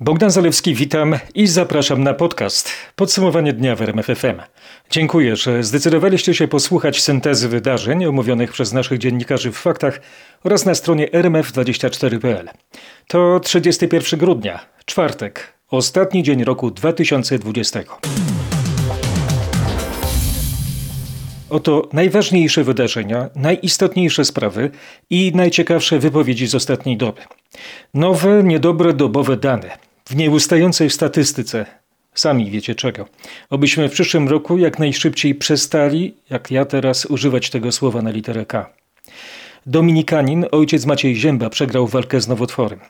Bogdan Zalewski, witam i zapraszam na podcast Podsumowanie dnia w RMFFM. Dziękuję, że zdecydowaliście się posłuchać syntezy wydarzeń omówionych przez naszych dziennikarzy w faktach oraz na stronie rmf24.pl. To 31 grudnia, czwartek, ostatni dzień roku 2020. Oto najważniejsze wydarzenia, najistotniejsze sprawy i najciekawsze wypowiedzi z ostatniej doby. Nowe, niedobre dobowe dane w nieustającej statystyce. Sami wiecie czego. Obyśmy w przyszłym roku jak najszybciej przestali, jak ja teraz, używać tego słowa na literę K. Dominikanin, ojciec Maciej Zięba, przegrał walkę z nowotworem.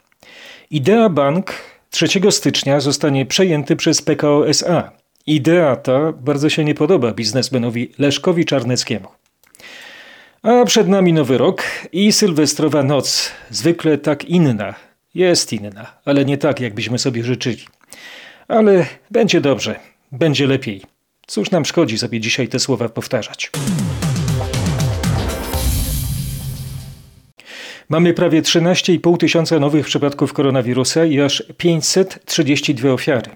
Idea Bank 3 stycznia zostanie przejęty przez PKO SA Idea ta bardzo się nie podoba biznesmenowi Leszkowi Czarneckiemu. A przed nami nowy rok i sylwestrowa noc, zwykle tak inna. Jest inna, ale nie tak, jakbyśmy sobie życzyli. Ale będzie dobrze, będzie lepiej. Cóż nam szkodzi sobie dzisiaj te słowa powtarzać? Mamy prawie 13,5 tysiąca nowych przypadków koronawirusa i aż 532 ofiary.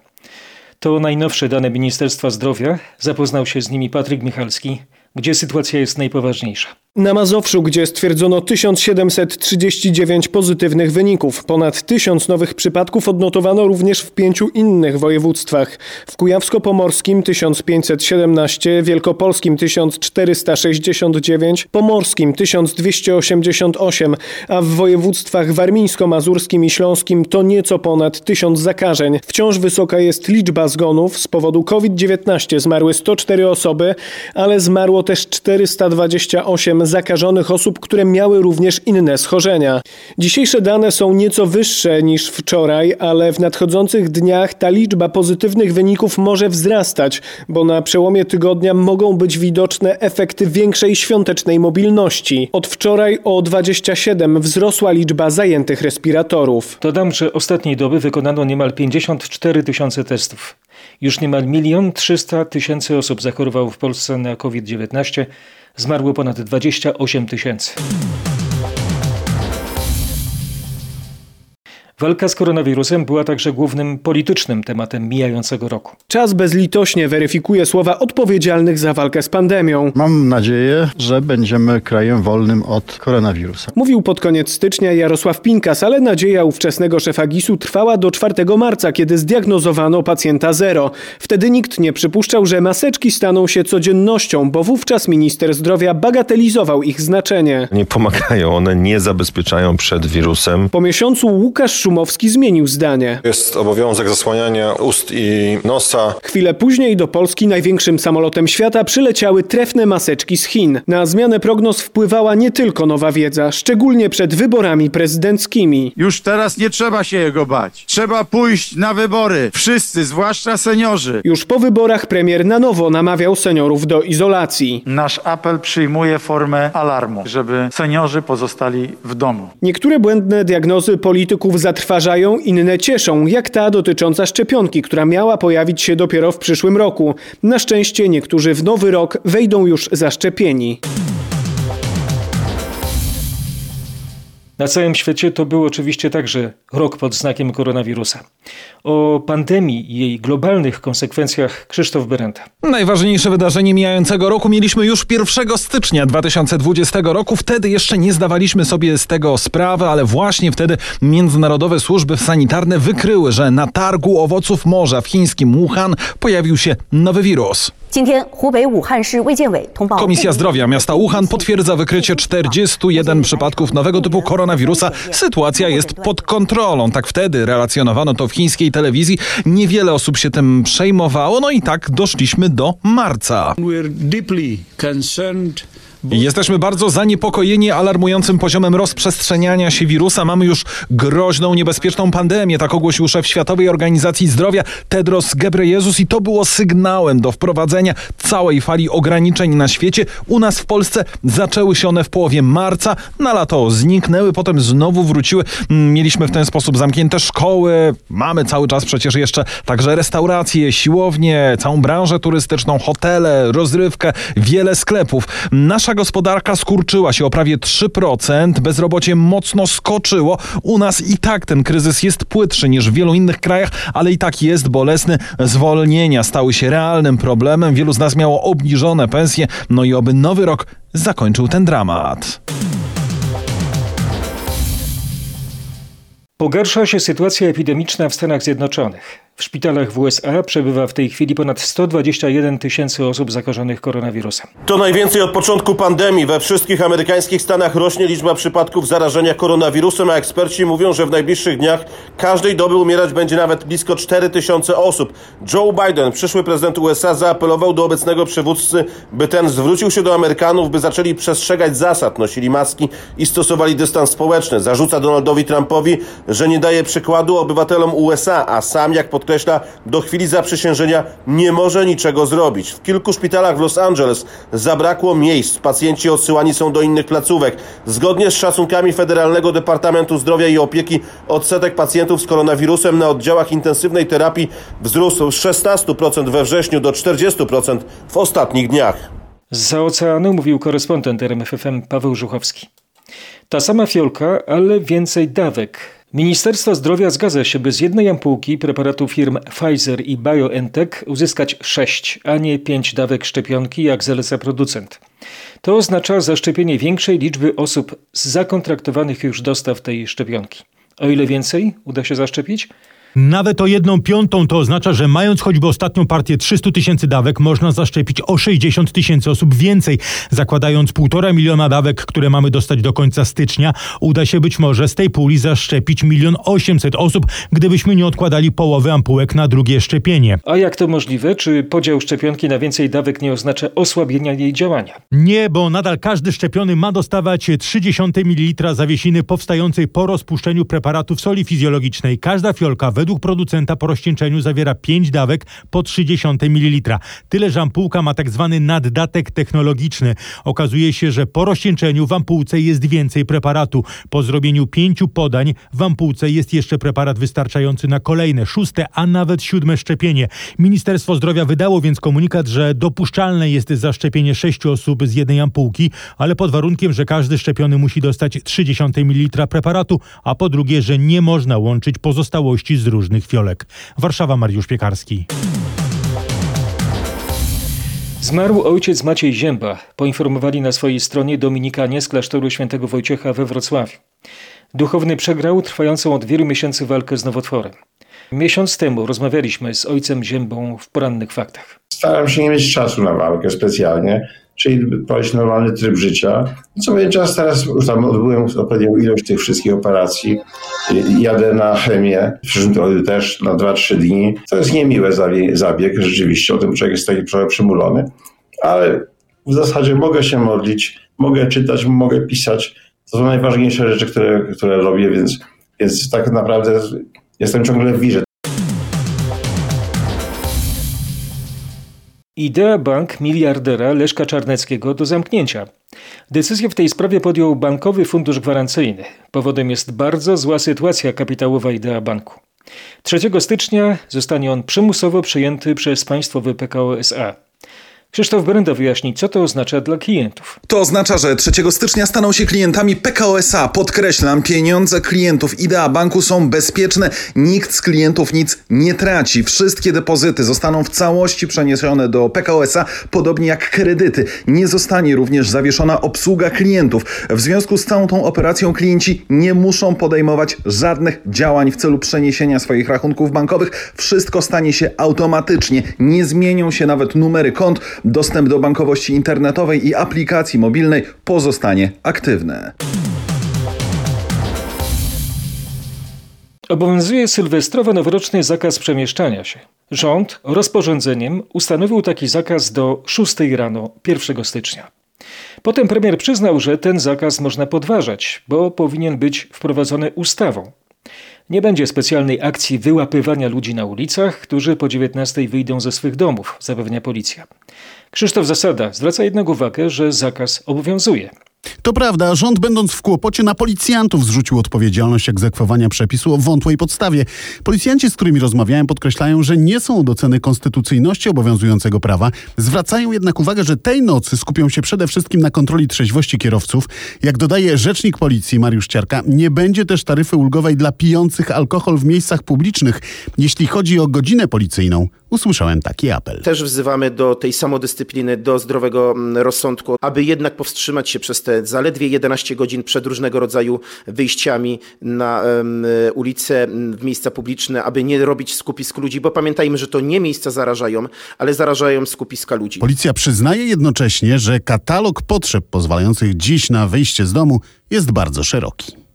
To najnowsze dane Ministerstwa Zdrowia. Zapoznał się z nimi Patryk Michalski. Gdzie sytuacja jest najpoważniejsza? Na Mazowszu, gdzie stwierdzono 1739 pozytywnych wyników. Ponad 1000 nowych przypadków odnotowano również w pięciu innych województwach. W Kujawsko-Pomorskim 1517, Wielkopolskim 1469, Pomorskim 1288, a w województwach warmińsko-mazurskim i śląskim to nieco ponad 1000 zakażeń. Wciąż wysoka jest liczba zgonów. Z powodu COVID-19 zmarły 104 osoby, ale zmarło też 428 zakażonych osób, które miały również inne schorzenia. Dzisiejsze dane są nieco wyższe niż wczoraj, ale w nadchodzących dniach ta liczba pozytywnych wyników może wzrastać, bo na przełomie tygodnia mogą być widoczne efekty większej świątecznej mobilności. Od wczoraj o 27 wzrosła liczba zajętych respiratorów. Dodam, że ostatniej doby wykonano niemal 54 tysiące testów. Już niemal milion 300 tysięcy osób zachorowało w Polsce na COVID-19, zmarło ponad 28 tysięcy. Walka z koronawirusem była także głównym politycznym tematem mijającego roku. Czas bezlitośnie weryfikuje słowa odpowiedzialnych za walkę z pandemią. Mam nadzieję, że będziemy krajem wolnym od koronawirusa. Mówił pod koniec stycznia Jarosław Pinkas, ale nadzieja ówczesnego szefa GIS-u trwała do 4 marca, kiedy zdiagnozowano pacjenta zero. Wtedy nikt nie przypuszczał, że maseczki staną się codziennością, bo wówczas minister zdrowia bagatelizował ich znaczenie. Nie pomagają, one nie zabezpieczają przed wirusem. Po miesiącu Łukasz Szumowski zmienił zdanie. Jest obowiązek zasłaniania ust i nosa. Chwilę później do Polski największym samolotem świata przyleciały trefne maseczki z Chin. Na zmianę prognoz wpływała nie tylko nowa wiedza, szczególnie przed wyborami prezydenckimi. Już teraz nie trzeba się jego bać. Trzeba pójść na wybory. Wszyscy, zwłaszcza seniorzy. Już po wyborach premier na nowo namawiał seniorów do izolacji. Nasz apel przyjmuje formę alarmu, żeby seniorzy pozostali w domu. Niektóre błędne diagnozy polityków zatrważają, inne cieszą, jak ta dotycząca szczepionki, która miała pojawić się dopiero w przyszłym roku. Na szczęście niektórzy w nowy rok wejdą już zaszczepieni. Na całym świecie to był oczywiście także rok pod znakiem koronawirusa. O pandemii i jej globalnych konsekwencjach Krzysztof Berenta. Najważniejsze wydarzenie mijającego roku mieliśmy już 1 stycznia 2020 roku. Wtedy jeszcze nie zdawaliśmy sobie z tego sprawy, ale właśnie wtedy międzynarodowe służby sanitarne wykryły, że na targu owoców morza w chińskim Wuhan pojawił się nowy wirus. Komisja Zdrowia miasta Wuhan potwierdza wykrycie 41 przypadków nowego typu koronawirusa. Sytuacja jest pod kontrolą. Tak wtedy relacjonowano to w chińskiej telewizji. Niewiele osób się tym przejmowało, no i tak doszliśmy do marca. Jesteśmy bardzo zaniepokojeni alarmującym poziomem rozprzestrzeniania się wirusa. Mamy już groźną, niebezpieczną pandemię, tak ogłosił szef Światowej Organizacji Zdrowia Tedros Ghebreyesus i to było sygnałem do wprowadzenia całej fali ograniczeń na świecie. U nas w Polsce zaczęły się one w połowie marca, na lato zniknęły, potem znowu wróciły. Mieliśmy w ten sposób zamknięte szkoły, mamy cały czas przecież jeszcze także restauracje, siłownie, całą branżę turystyczną, hotele, rozrywkę, wiele sklepów. Nasza Nasza gospodarka skurczyła się o prawie 3%, bezrobocie mocno skoczyło. U nas i tak ten kryzys jest płytszy niż w wielu innych krajach, ale i tak jest bolesny. Zwolnienia stały się realnym problemem. Wielu z nas miało obniżone pensje, no i oby nowy rok zakończył ten dramat. Pogarsza się sytuacja epidemiczna w Stanach Zjednoczonych. W szpitalach w USA przebywa w tej chwili ponad 121 tysięcy osób zakażonych koronawirusem. To najwięcej od początku pandemii. We wszystkich amerykańskich stanach rośnie liczba przypadków zarażenia koronawirusem, a eksperci mówią, że w najbliższych dniach każdej doby umierać będzie nawet blisko 4 tysiące osób. Joe Biden, przyszły prezydent USA, zaapelował do obecnego przywódcy, by ten zwrócił się do Amerykanów, by zaczęli przestrzegać zasad, nosili maski i stosowali dystans społeczny. Zarzuca Donaldowi Trumpowi, że nie daje przykładu obywatelom USA, a sam, jak podkreśla, do chwili zaprzysiężenia nie może niczego zrobić. W kilku szpitalach w Los Angeles zabrakło miejsc. Pacjenci odsyłani są do innych placówek. Zgodnie z szacunkami Federalnego Departamentu Zdrowia i Opieki odsetek pacjentów z koronawirusem na oddziałach intensywnej terapii wzrósł z 16% we wrześniu do 40% w ostatnich dniach. Z oceanu mówił korespondent RMFFM Paweł Żuchowski. Ta sama fiolka, ale więcej dawek. Ministerstwo Zdrowia zgadza się, by z jednej ampułki preparatu firm Pfizer i BioNTech uzyskać 6, a nie 5 dawek szczepionki, jak zaleca producent. To oznacza zaszczepienie większej liczby osób z zakontraktowanych już dostaw tej szczepionki. O ile więcej uda się zaszczepić? Nawet o jedną piątą to oznacza, że mając choćby ostatnią partię 300 tysięcy dawek, można zaszczepić o 60 tysięcy osób więcej. Zakładając półtora miliona dawek, które mamy dostać do końca stycznia, uda się być może z tej puli zaszczepić milion 800 osób, gdybyśmy nie odkładali połowy ampułek na drugie szczepienie. A jak to możliwe? Czy podział szczepionki na więcej dawek nie oznacza osłabienia jej działania? Nie, bo nadal każdy szczepiony ma dostawać 0,3 ml zawiesiny powstającej po rozpuszczeniu preparatu w soli fizjologicznej. Każda fiolka według producenta po rozcieńczeniu zawiera 5 dawek po 0,3 ml. Tyle, że ampułka ma tak zwany naddatek technologiczny. Okazuje się, że po rozcieńczeniu w ampułce jest więcej preparatu. Po zrobieniu pięciu podań w ampułce jest jeszcze preparat wystarczający na kolejne, szóste, a nawet siódme szczepienie. Ministerstwo Zdrowia wydało więc komunikat, że dopuszczalne jest zaszczepienie sześciu osób z jednej ampułki, ale pod warunkiem, że każdy szczepiony musi dostać 0,3 ml preparatu, a po drugie, że nie można łączyć pozostałości z różnych fiolek. Warszawa, Mariusz Piekarski. Zmarł ojciec Maciej Zięba, poinformowali na swojej stronie dominikanie z klasztoru świętego Wojciecha we Wrocławiu. Duchowny przegrał trwającą od wielu miesięcy walkę z nowotworem. Miesiąc temu rozmawialiśmy z ojcem Ziębą w porannych faktach. Staram się nie mieć czasu na walkę specjalnie, czyli prowadzić normalny tryb życia. Co miałem czas teraz, już tam odbyłem odpowiednią ilość tych wszystkich operacji. Jadę na chemię, w przyszłym tygodniu też na 2-3 dni. To jest niemiły zabieg, rzeczywiście, o tym człowiek jest taki trochę przymulony, ale w zasadzie mogę się modlić, mogę czytać, mogę pisać. To są najważniejsze rzeczy, które, które robię, więc, więc tak naprawdę jestem ciągle w wirze. Idea Bank miliardera Leszka Czarneckiego do zamknięcia. Decyzję w tej sprawie podjął Bankowy Fundusz Gwarancyjny. Powodem jest bardzo zła sytuacja kapitałowa Idea Banku. 3 stycznia zostanie on przymusowo przejęty przez państwowy PKO SA. Krzysztof Brenda wyjaśni, co to oznacza dla klientów. To oznacza, że 3 stycznia staną się klientami PKO SA. Podkreślam, pieniądze klientów Idea Banku są bezpieczne. Nikt z klientów nic nie traci. Wszystkie depozyty zostaną w całości przeniesione do PKO SA, podobnie jak kredyty. Nie zostanie również zawieszona obsługa klientów. W związku z całą tą operacją klienci nie muszą podejmować żadnych działań w celu przeniesienia swoich rachunków bankowych. Wszystko stanie się automatycznie. Nie zmienią się nawet numery kont. Dostęp do bankowości internetowej i aplikacji mobilnej pozostanie aktywny. Obowiązuje sylwestrowo-noworoczny zakaz przemieszczania się. Rząd rozporządzeniem ustanowił taki zakaz do 6 rano 1 stycznia. Potem premier przyznał, że ten zakaz można podważać, bo powinien być wprowadzony ustawą. Nie będzie specjalnej akcji wyłapywania ludzi na ulicach, którzy po 19 wyjdą ze swych domów, zapewnia policja. Krzysztof Zasada zwraca jednak uwagę, że zakaz obowiązuje. To prawda, rząd będąc w kłopocie na policjantów zrzucił odpowiedzialność egzekwowania przepisu o wątłej podstawie. Policjanci, z którymi rozmawiałem, podkreślają, że nie są od oceny konstytucyjności obowiązującego prawa. Zwracają jednak uwagę, że tej nocy skupią się przede wszystkim na kontroli trzeźwości kierowców. Jak dodaje rzecznik policji Mariusz Ciarka, nie będzie też taryfy ulgowej dla pijących alkohol w miejscach publicznych. Jeśli chodzi o godzinę policyjną, usłyszałem taki apel. Też wzywamy do tej samodyscypliny, do zdrowego mm, rozsądku, aby jednak powstrzymać się przez te zaledwie 11 godzin przed różnego rodzaju wyjściami na um, ulice, w miejsca publiczne, aby nie robić skupisk ludzi, bo pamiętajmy, że to nie miejsca zarażają, ale zarażają skupiska ludzi. Policja przyznaje jednocześnie, że katalog potrzeb pozwalających dziś na wyjście z domu jest bardzo szeroki.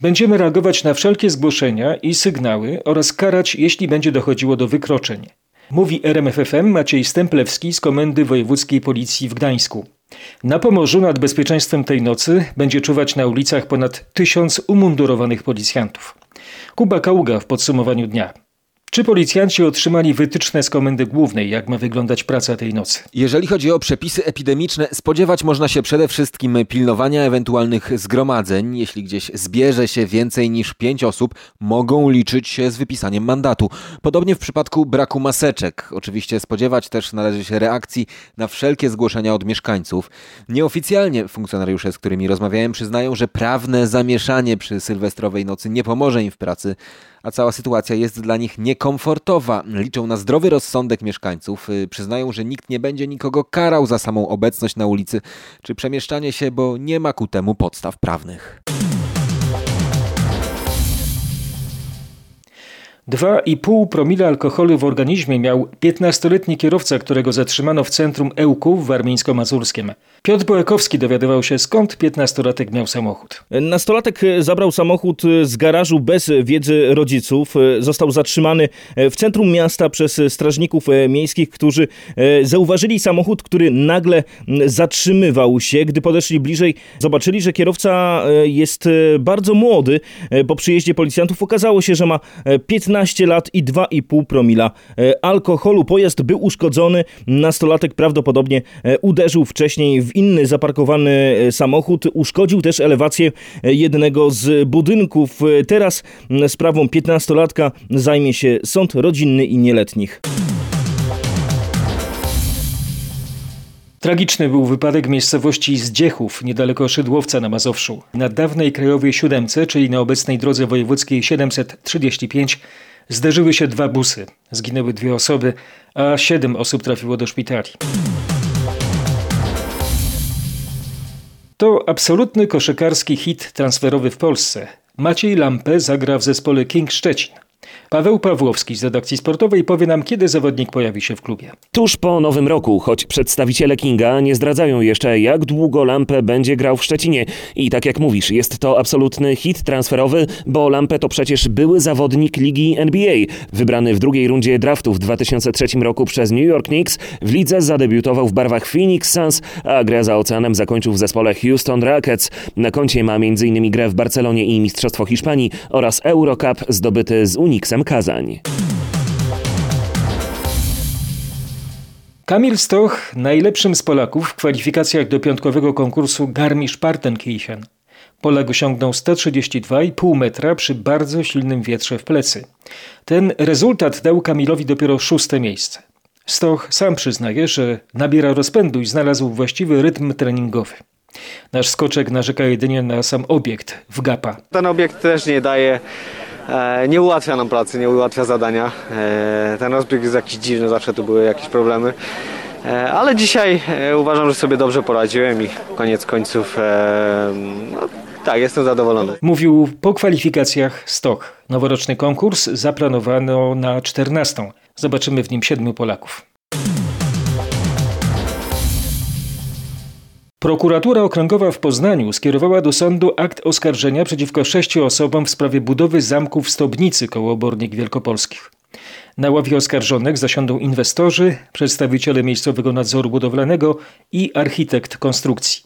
Będziemy reagować na wszelkie zgłoszenia i sygnały oraz karać, jeśli będzie dochodziło do wykroczeń. Mówi RMFFM Maciej Stemplewski z Komendy Wojewódzkiej Policji w Gdańsku. Na Pomorzu nad bezpieczeństwem tej nocy będzie czuwać na ulicach ponad tysiąc umundurowanych policjantów. Kuba Kaługa w podsumowaniu dnia. Czy policjanci otrzymali wytyczne z Komendy Głównej, jak ma wyglądać praca tej nocy? Jeżeli chodzi o przepisy epidemiczne, spodziewać można się przede wszystkim pilnowania ewentualnych zgromadzeń. Jeśli gdzieś zbierze się więcej niż pięć osób, mogą liczyć się z wypisaniem mandatu. Podobnie w przypadku braku maseczek. Oczywiście spodziewać też należy się reakcji na wszelkie zgłoszenia od mieszkańców. Nieoficjalnie funkcjonariusze, z którymi rozmawiałem, przyznają, że prawne zamieszanie przy sylwestrowej nocy nie pomoże im w pracy a cała sytuacja jest dla nich niekomfortowa. Liczą na zdrowy rozsądek mieszkańców, y, przyznają, że nikt nie będzie nikogo karał za samą obecność na ulicy czy przemieszczanie się, bo nie ma ku temu podstaw prawnych. 2,5 promila alkoholu w organizmie miał 15-letni kierowca, którego zatrzymano w centrum Ełku w warmińsko-mazurskim. Piotr Bojakowski dowiadywał się, skąd 15-latek miał samochód. Nastolatek zabrał samochód z garażu bez wiedzy rodziców. Został zatrzymany w centrum miasta przez strażników miejskich, którzy zauważyli samochód, który nagle zatrzymywał się. Gdy podeszli bliżej, zobaczyli, że kierowca jest bardzo młody. Po przyjeździe policjantów okazało się, że ma 15 lat i 2,5 promila alkoholu. Pojazd był uszkodzony. Nastolatek prawdopodobnie uderzył wcześniej w inny zaparkowany samochód. Uszkodził też elewację jednego z budynków. Teraz sprawą 15-latka zajmie się sąd rodzinny i nieletnich. Tragiczny był wypadek miejscowości Zdziechów, niedaleko Szydłowca na Mazowszu. Na dawnej krajowej siódemce, czyli na obecnej drodze wojewódzkiej 735, zderzyły się dwa busy. Zginęły dwie osoby, a siedem osób trafiło do szpitali. To absolutny koszykarski hit transferowy w Polsce. Maciej Lampę zagra w zespole King Szczecin. Paweł Pawłowski z redakcji sportowej powie nam, kiedy zawodnik pojawi się w klubie. Tuż po nowym roku, choć przedstawiciele Kinga nie zdradzają jeszcze, jak długo Lampę będzie grał w Szczecinie. I tak jak mówisz, jest to absolutny hit transferowy, bo Lampę to przecież były zawodnik ligi NBA. Wybrany w drugiej rundzie draftu w 2003 roku przez New York Knicks, w lidze zadebiutował w barwach Phoenix Suns, a grę za oceanem zakończył w zespole Houston Rockets. Na koncie ma m.in. grę w Barcelonie i Mistrzostwo Hiszpanii oraz Eurocup zdobyty z Unixem Kazań. Kamil Stoch, najlepszym z Polaków w kwalifikacjach do piątkowego konkursu Garmisch-Partenkirchen. Polak osiągnął 132,5 metra przy bardzo silnym wietrze w plecy. Ten rezultat dał Kamilowi dopiero szóste miejsce. Stoch sam przyznaje, że nabiera rozpędu i znalazł właściwy rytm treningowy. Nasz skoczek narzeka jedynie na sam obiekt w Gapa. Ten obiekt też nie daje nie ułatwia nam pracy, nie ułatwia zadania. E, ten rozbieg jest jakiś dziwny, zawsze tu były jakieś problemy. E, ale dzisiaj uważam, że sobie dobrze poradziłem i koniec końców no, tak, jestem zadowolony. Mówił po kwalifikacjach Stok. Noworoczny konkurs zaplanowano na 14. Zobaczymy w nim siedmiu Polaków. Prokuratura Okręgowa w Poznaniu skierowała do sądu akt oskarżenia przeciwko sześciu osobom w sprawie budowy zamku w Stobnicy koło Obornik Wielkopolskich. Na ławie oskarżonych zasiądą inwestorzy, przedstawiciele miejscowego nadzoru budowlanego i architekt konstrukcji.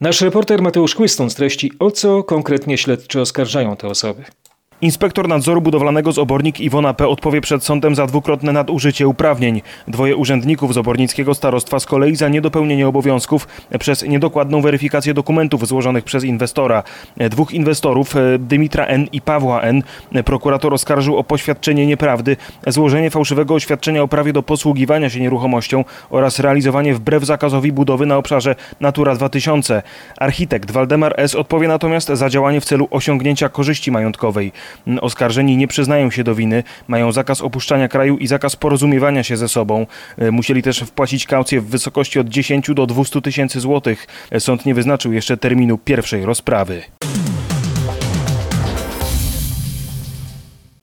Nasz reporter Mateusz Kłystun streści, o co konkretnie śledczy oskarżają te osoby. Inspektor nadzoru budowlanego z Obornik Iwona P. odpowie przed sądem za dwukrotne nadużycie uprawnień. Dwoje urzędników z Obornickiego Starostwa z kolei za niedopełnienie obowiązków przez niedokładną weryfikację dokumentów złożonych przez inwestora. Dwóch inwestorów, e, Dymitra N. i Pawła N. prokurator oskarżył o poświadczenie nieprawdy, złożenie fałszywego oświadczenia o prawie do posługiwania się nieruchomością oraz realizowanie wbrew zakazowi budowy na obszarze Natura 2000. Architekt Waldemar S. odpowie natomiast za działanie w celu osiągnięcia korzyści majątkowej. Oskarżeni nie przyznają się do winy, mają zakaz opuszczania kraju i zakaz porozumiewania się ze sobą. E, Musieli też wpłacić kaucję w wysokości od 10 do 200 tysięcy złotych. E, Sąd nie wyznaczył jeszcze terminu pierwszej rozprawy.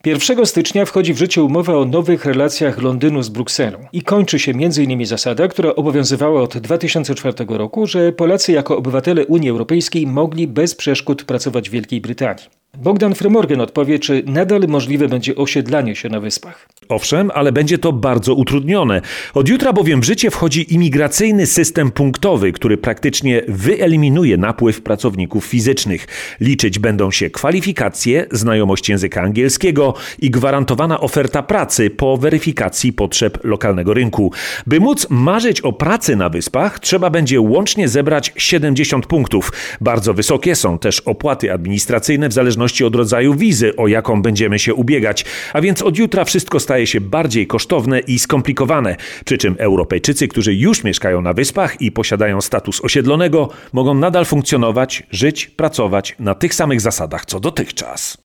1 stycznia wchodzi w życie umowa o nowych relacjach Londynu z Brukselą i kończy się m.in. zasada, która obowiązywała od 2004 roku, że Polacy jako obywatele Unii Europejskiej mogli bez przeszkód pracować w Wielkiej Brytanii. Bogdan Fremorgan odpowie, czy nadal możliwe będzie osiedlanie się na wyspach. Owszem, ale będzie to bardzo utrudnione. Od jutra bowiem w życie wchodzi imigracyjny system punktowy, który praktycznie wyeliminuje napływ pracowników fizycznych. Liczyć będą się kwalifikacje, znajomość języka angielskiego i gwarantowana oferta pracy po weryfikacji potrzeb lokalnego rynku. By móc marzyć o pracy na wyspach, trzeba będzie łącznie zebrać 70 punktów. Bardzo wysokie są też opłaty administracyjne w zależności od rodzaju wizy, o jaką będziemy się ubiegać. A więc od jutra wszystko staje się bardziej kosztowne i skomplikowane. Przy czym Europejczycy, którzy już mieszkają na wyspach i posiadają status osiedlonego, mogą nadal funkcjonować, żyć, pracować na tych samych zasadach co dotychczas.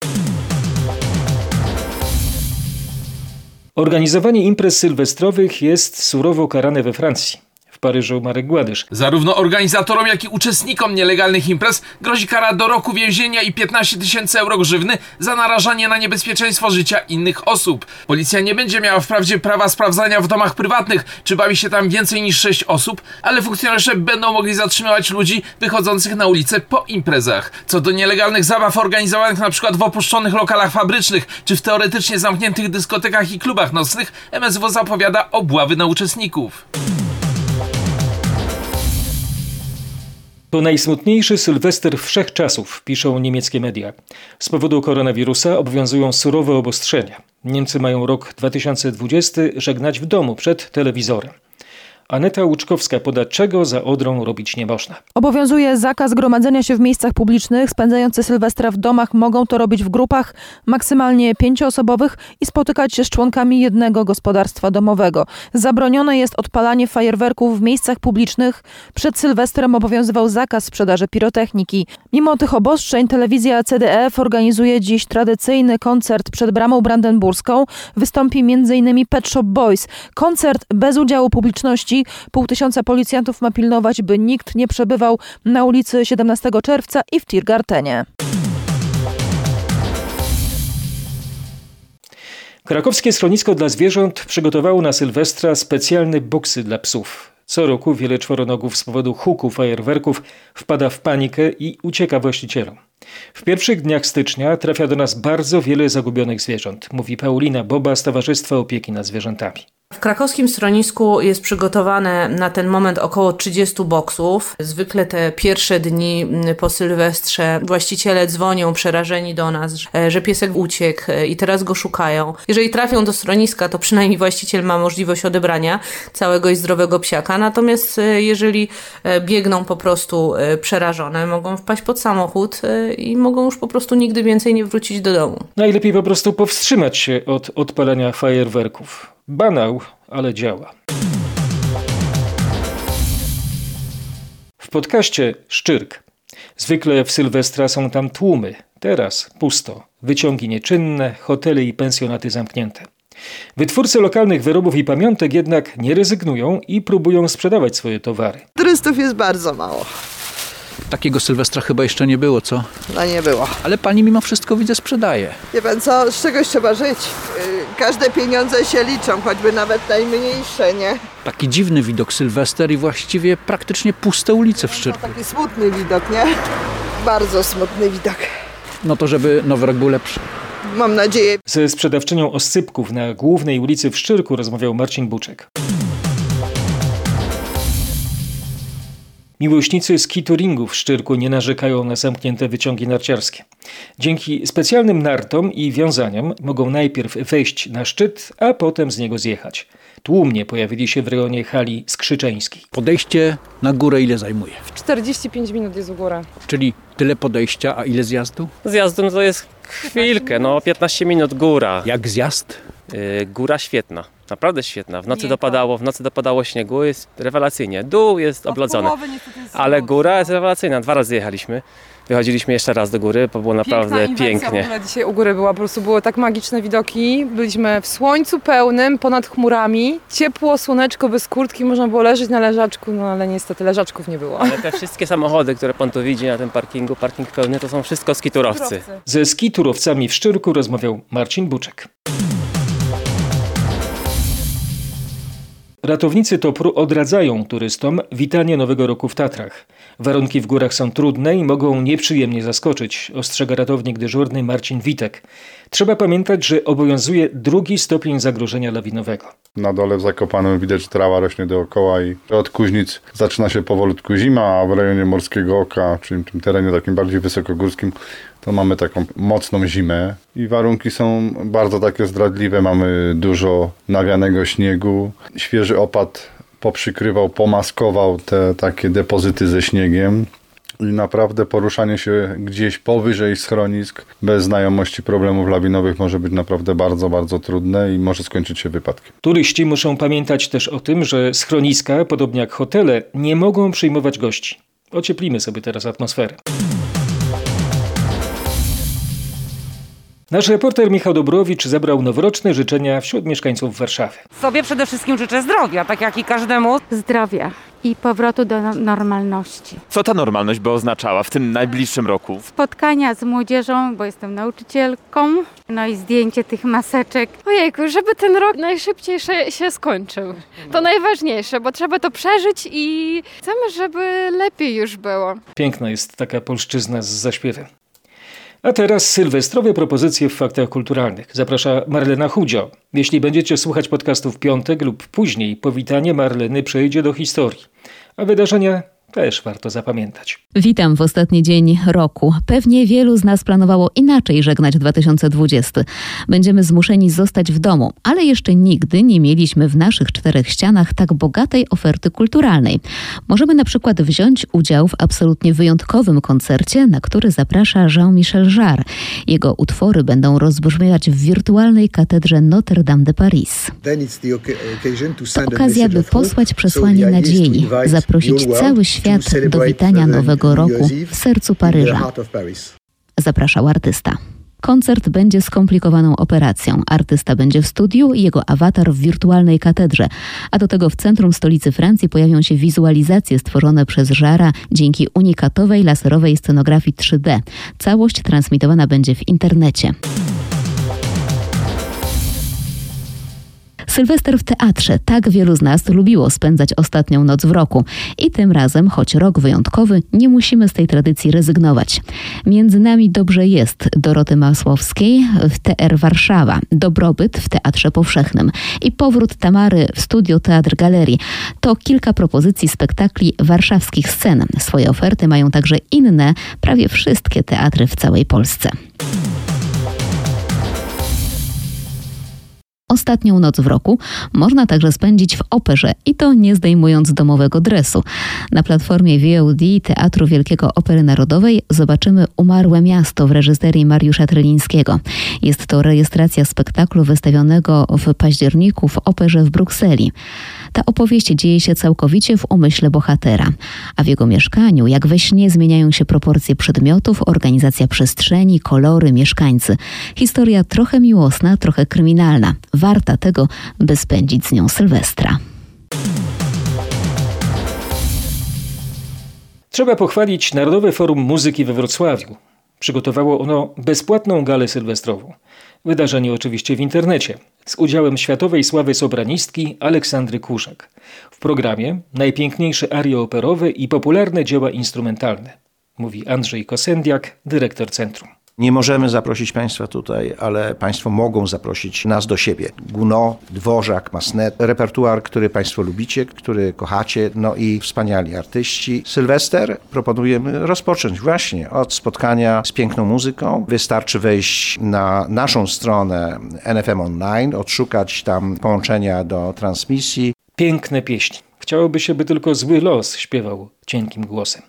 Organizowanie imprez sylwestrowych jest surowo karane we Francji. Paryżu Marek Gładysz. Zarówno organizatorom, jak i uczestnikom nielegalnych imprez grozi kara do roku więzienia i 15 tysięcy euro grzywny za narażanie na niebezpieczeństwo życia innych osób. Policja nie będzie miała wprawdzie prawa sprawdzania w domach prywatnych, czy bawi się tam więcej niż 6 osób, ale funkcjonariusze będą mogli zatrzymywać ludzi wychodzących na ulicę po imprezach. Co do nielegalnych zabaw organizowanych przykład w opuszczonych lokalach fabrycznych, czy w teoretycznie zamkniętych dyskotekach i klubach nocnych, MSW zapowiada obławy na uczestników. To najsmutniejszy sylwester wszechczasów, piszą niemieckie media. Z powodu koronawirusa obowiązują surowe obostrzenia. Niemcy mają rok 2020 żegnać w domu przed telewizorem. Aneta Łuczkowska poda, czego za Odrą robić nie można. Obowiązuje zakaz gromadzenia się w miejscach publicznych. Spędzający Sylwestra w domach mogą to robić w grupach maksymalnie pięcioosobowych i spotykać się z członkami jednego gospodarstwa domowego. Zabronione jest odpalanie fajerwerków w miejscach publicznych. Przed Sylwestrem obowiązywał zakaz sprzedaży pirotechniki. Mimo tych obostrzeń telewizja CDF organizuje dziś tradycyjny koncert przed bramą brandenburską. Wystąpi m.in. Pet Shop Boys. Koncert bez udziału publiczności. Pół tysiąca policjantów ma pilnować, by nikt nie przebywał na ulicy 17 czerwca i w Tiergartenie. Krakowskie schronisko dla zwierząt przygotowało na Sylwestra specjalne boksy dla psów. Co roku wiele czworonogów z powodu huku fajerwerków wpada w panikę i ucieka właścicielom. W pierwszych dniach stycznia trafia do nas bardzo wiele zagubionych zwierząt, mówi Paulina Boba z Towarzystwa Opieki nad Zwierzętami. W krakowskim schronisku jest przygotowane na ten moment około 30 boksów. Zwykle te pierwsze dni po Sylwestrze właściciele dzwonią przerażeni do nas, że piesek uciekł i teraz go szukają. Jeżeli trafią do schroniska, to przynajmniej właściciel ma możliwość odebrania całego i zdrowego psiaka. Natomiast jeżeli biegną po prostu przerażone, mogą wpaść pod samochód i mogą już po prostu nigdy więcej nie wrócić do domu. Najlepiej po prostu powstrzymać się od odpalania fajerwerków. Banał, ale działa. W podcaście Szczyrk. Zwykle w Sylwestra są tam tłumy. Teraz pusto. Wyciągi nieczynne, hotele i pensjonaty zamknięte. Wytwórcy lokalnych wyrobów i pamiątek jednak nie rezygnują i próbują sprzedawać swoje towary. Turystów jest bardzo mało. Takiego Sylwestra chyba jeszcze nie było, co? No nie było. Ale pani mimo wszystko widzę sprzedaje. Wie pan co, z czegoś trzeba żyć. Yy, Każde pieniądze się liczą, choćby nawet najmniejsze, nie? Taki dziwny widok Sylwester i właściwie praktycznie puste ulice w Szczyrku. Taki smutny widok, nie? Bardzo smutny widok. No to żeby nowy rok był lepszy. Mam nadzieję. Ze sprzedawczynią oscypków na głównej ulicy w Szczyrku rozmawiał Marcin Buczek. Miłośnicy skituringu w Szczyrku nie narzekają na zamknięte wyciągi narciarskie. Dzięki specjalnym nartom i wiązaniom mogą najpierw wejść na szczyt, a potem z niego zjechać. Tłumnie pojawili się w rejonie hali skrzyczeńskiej. Podejście na górę ile zajmuje? 45 minut jest w górę. Czyli tyle podejścia, a ile zjazdu? Zjazdem to jest chwilkę, no 15 minut góra. Jak zjazd? Yy, góra świetna, naprawdę świetna. W nocy dopadało, w nocy dopadało śniegu, jest rewelacyjnie. Dół jest oblodzony, ale góra jest rewelacyjna. Dwa razy jechaliśmy. Wychodziliśmy jeszcze raz do góry, bo było naprawdę pięknie. W ogóle dzisiaj u góry była, po prostu były tak magiczne widoki. Byliśmy w słońcu pełnym, ponad chmurami. Ciepło, słoneczko, bez kurtki, można było leżeć na leżaczku, no ale niestety leżaczków nie było. Ale te wszystkie samochody, które pan tu widzi na tym parkingu, parking pełny, to są wszystko skiturowcy. Ze skiturowcami w Szczyrku rozmawiał Marcin Buczek. Ratownicy Topru odradzają turystom witanie Nowego Roku w Tatrach. Warunki w górach są trudne i mogą nieprzyjemnie zaskoczyć, ostrzega ratownik dyżurny Marcin Witek. Trzeba pamiętać, że obowiązuje drugi stopień zagrożenia lawinowego. Na dole w Zakopanem widać trawa rośnie dookoła i od Kuźnic zaczyna się powolutku zima, a w rejonie Morskiego Oka, czyli tym terenie takim bardziej wysokogórskim, to mamy taką mocną zimę i warunki są bardzo takie zdradliwe. Mamy dużo nawianego śniegu, świeży opad poprzykrywał, pomaskował te takie depozyty ze śniegiem. I naprawdę poruszanie się gdzieś powyżej schronisk bez znajomości problemów lawinowych może być naprawdę bardzo, bardzo trudne i może skończyć się wypadkiem. Turyści muszą pamiętać też o tym, że schroniska, podobnie jak hotele, nie mogą przyjmować gości. Ocieplimy sobie teraz atmosferę. Nasz reporter Michał Dobrowicz zebrał noworoczne życzenia wśród mieszkańców Warszawy. Sobie przede wszystkim życzę zdrowia, tak jak i każdemu. Zdrowia i powrotu do no- normalności. Co ta normalność by oznaczała w tym najbliższym roku? Spotkania z młodzieżą, bo jestem nauczycielką, no i zdjęcie tych maseczek. Ojejku, żeby ten rok najszybciej się, się skończył. To najważniejsze, bo trzeba to przeżyć i chcemy, żeby lepiej już było. Piękna jest taka polszczyzna z zaśpiewem. A teraz sylwestrowe propozycje w faktach kulturalnych. Zaprasza Marlena Chudzio. Jeśli będziecie słuchać podcastu w piątek lub później, powitanie Marleny przejdzie do historii. A wydarzenia też warto zapamiętać. Witam w ostatni dzień roku. Pewnie wielu z nas planowało inaczej żegnać 2020. Będziemy zmuszeni zostać w domu, ale jeszcze nigdy nie mieliśmy w naszych czterech ścianach tak bogatej oferty kulturalnej. Możemy na przykład wziąć udział w absolutnie wyjątkowym koncercie, na który zaprasza Jean-Michel Jarre. Jego utwory będą rozbrzmiewać w wirtualnej katedrze Notre Dame de Paris. To okazja, by posłać przesłanie nadziei, zaprosić cały świat do witania nowego roku w sercu Paryża. Zapraszał artysta. Koncert będzie skomplikowaną operacją. Artysta będzie w studiu i jego awatar w wirtualnej katedrze. A do tego w centrum stolicy Francji pojawią się wizualizacje stworzone przez Żara dzięki unikatowej laserowej scenografii 3D. Całość transmitowana będzie w internecie. Sylwester w teatrze. Tak wielu z nas lubiło spędzać ostatnią noc w roku. I tym razem, choć rok wyjątkowy, nie musimy z tej tradycji rezygnować. Między nami dobrze jest Doroty Masłowskiej w TR Warszawa, Dobrobyt w Teatrze Powszechnym i powrót Tamary w Studio Teatr Galerii. To kilka propozycji spektakli warszawskich scen. Swoje oferty mają także inne, prawie wszystkie teatry w całej Polsce. Ostatnią noc w roku można także spędzić w operze i to nie zdejmując domowego dresu. Na platformie VOD Teatru Wielkiego Opery Narodowej zobaczymy Umarłe Miasto w reżyserii Mariusza Trelińskiego. Jest to rejestracja spektaklu wystawionego w październiku w operze w Brukseli. Ta opowieść dzieje się całkowicie w umyśle bohatera, a w jego mieszkaniu, jak we śnie, zmieniają się proporcje przedmiotów, organizacja przestrzeni, kolory, mieszkańcy. Historia trochę miłosna, trochę kryminalna. Warta tego, by spędzić z nią Sylwestra. Trzeba pochwalić Narodowe Forum Muzyki we Wrocławiu. Przygotowało ono bezpłatną galę sylwestrową. Wydarzenie oczywiście w internecie, z udziałem światowej sławy sobranistki Aleksandry Kurzak. W programie najpiękniejsze arie operowe i popularne dzieła instrumentalne, mówi Andrzej Kosendiak, dyrektor centrum. Nie możemy zaprosić Państwa tutaj, ale Państwo mogą zaprosić nas do siebie. Guno, Dworzak, Masnet, repertuar, który Państwo lubicie, który kochacie, no i wspaniali artyści. Sylwester proponujemy rozpocząć właśnie od spotkania z piękną muzyką. Wystarczy wejść na naszą stronę NFM Online, odszukać tam połączenia do transmisji. Piękne pieśni. Chciałoby się, by tylko zły los śpiewał cienkim głosem.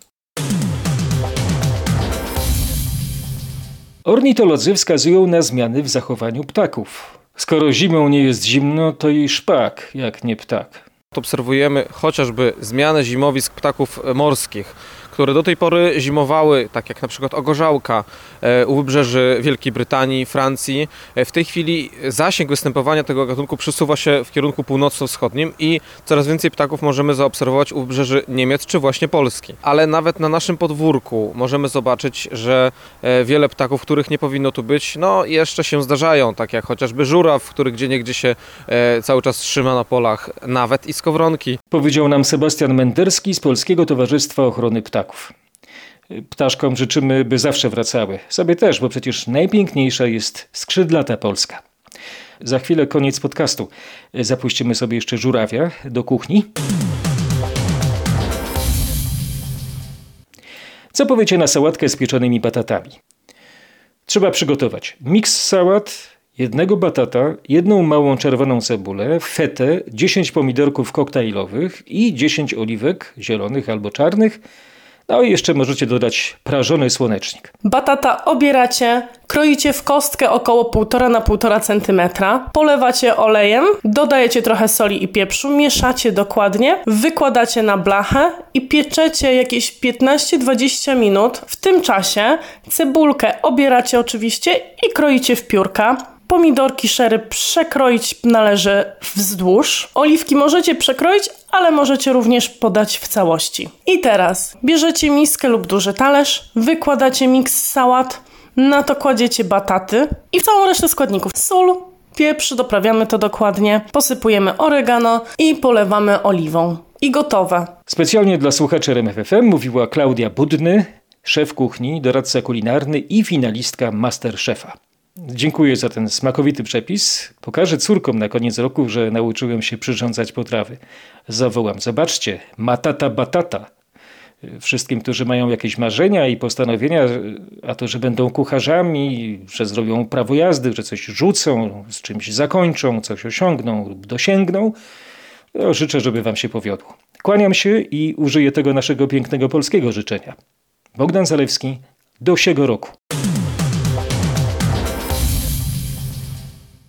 Ornitolodzy wskazują na zmiany w zachowaniu ptaków. Skoro zimą nie jest zimno, to i szpak, jak nie ptak. Obserwujemy chociażby zmianę zimowisk ptaków morskich, które do tej pory zimowały, tak jak na przykład ogorzałka e, u wybrzeży Wielkiej Brytanii, Francji. E, w tej chwili zasięg występowania tego gatunku przesuwa się w kierunku północno-wschodnim i coraz więcej ptaków możemy zaobserwować u wybrzeży Niemiec czy właśnie Polski. Ale nawet na naszym podwórku możemy zobaczyć, że e, wiele ptaków, których nie powinno tu być, no jeszcze się zdarzają, tak jak chociażby żuraw, który gdzie niegdzie się cały czas trzyma na polach, nawet i skowronki. Powiedział nam Sebastian Menderski z Polskiego Towarzystwa Ochrony Ptaków. Ptaszkom życzymy, by zawsze wracały. Sobie też, bo przecież najpiękniejsza jest skrzydlata Polska. Za chwilę koniec podcastu. Zapuścimy sobie jeszcze żurawia do kuchni. Co powiecie na sałatkę z pieczonymi batatami? Trzeba przygotować miks sałat, jednego batata, jedną małą czerwoną cebulę, fetę, 10 pomidorków koktajlowych i 10 oliwek zielonych albo czarnych, no i jeszcze możecie dodać prażony słonecznik. Batata obieracie, kroicie w kostkę około 1,5 na 1,5 cm, polewacie olejem, dodajecie trochę soli i pieprzu, mieszacie dokładnie, wykładacie na blachę i pieczecie jakieś 15-20 minut. W tym czasie cebulkę obieracie oczywiście i kroicie w piórka. Pomidorki szery przekroić należy wzdłuż. Oliwki możecie przekroić, ale możecie również podać w całości. I teraz bierzecie miskę lub duży talerz, wykładacie miks sałat, na to kładziecie bataty i całą resztę składników. Sól, pieprz, doprawiamy to dokładnie, posypujemy oregano i polewamy oliwą. I gotowe. Specjalnie dla słuchaczy RMFFM mówiła Klaudia Budny, szef kuchni, doradca kulinarny i finalistka Masterchefa. Dziękuję za ten smakowity przepis. Pokażę córkom na koniec roku, że nauczyłem się przyrządzać potrawy. Zawołam, zobaczcie, matata batata. Wszystkim, którzy mają jakieś marzenia i postanowienia, a to, że będą kucharzami, że zrobią prawo jazdy, że coś rzucą, z czymś zakończą, coś osiągną lub dosięgną, życzę, żeby wam się powiodło. Kłaniam się i użyję tego naszego pięknego polskiego życzenia. Bogdan Zalewski, do siego roku.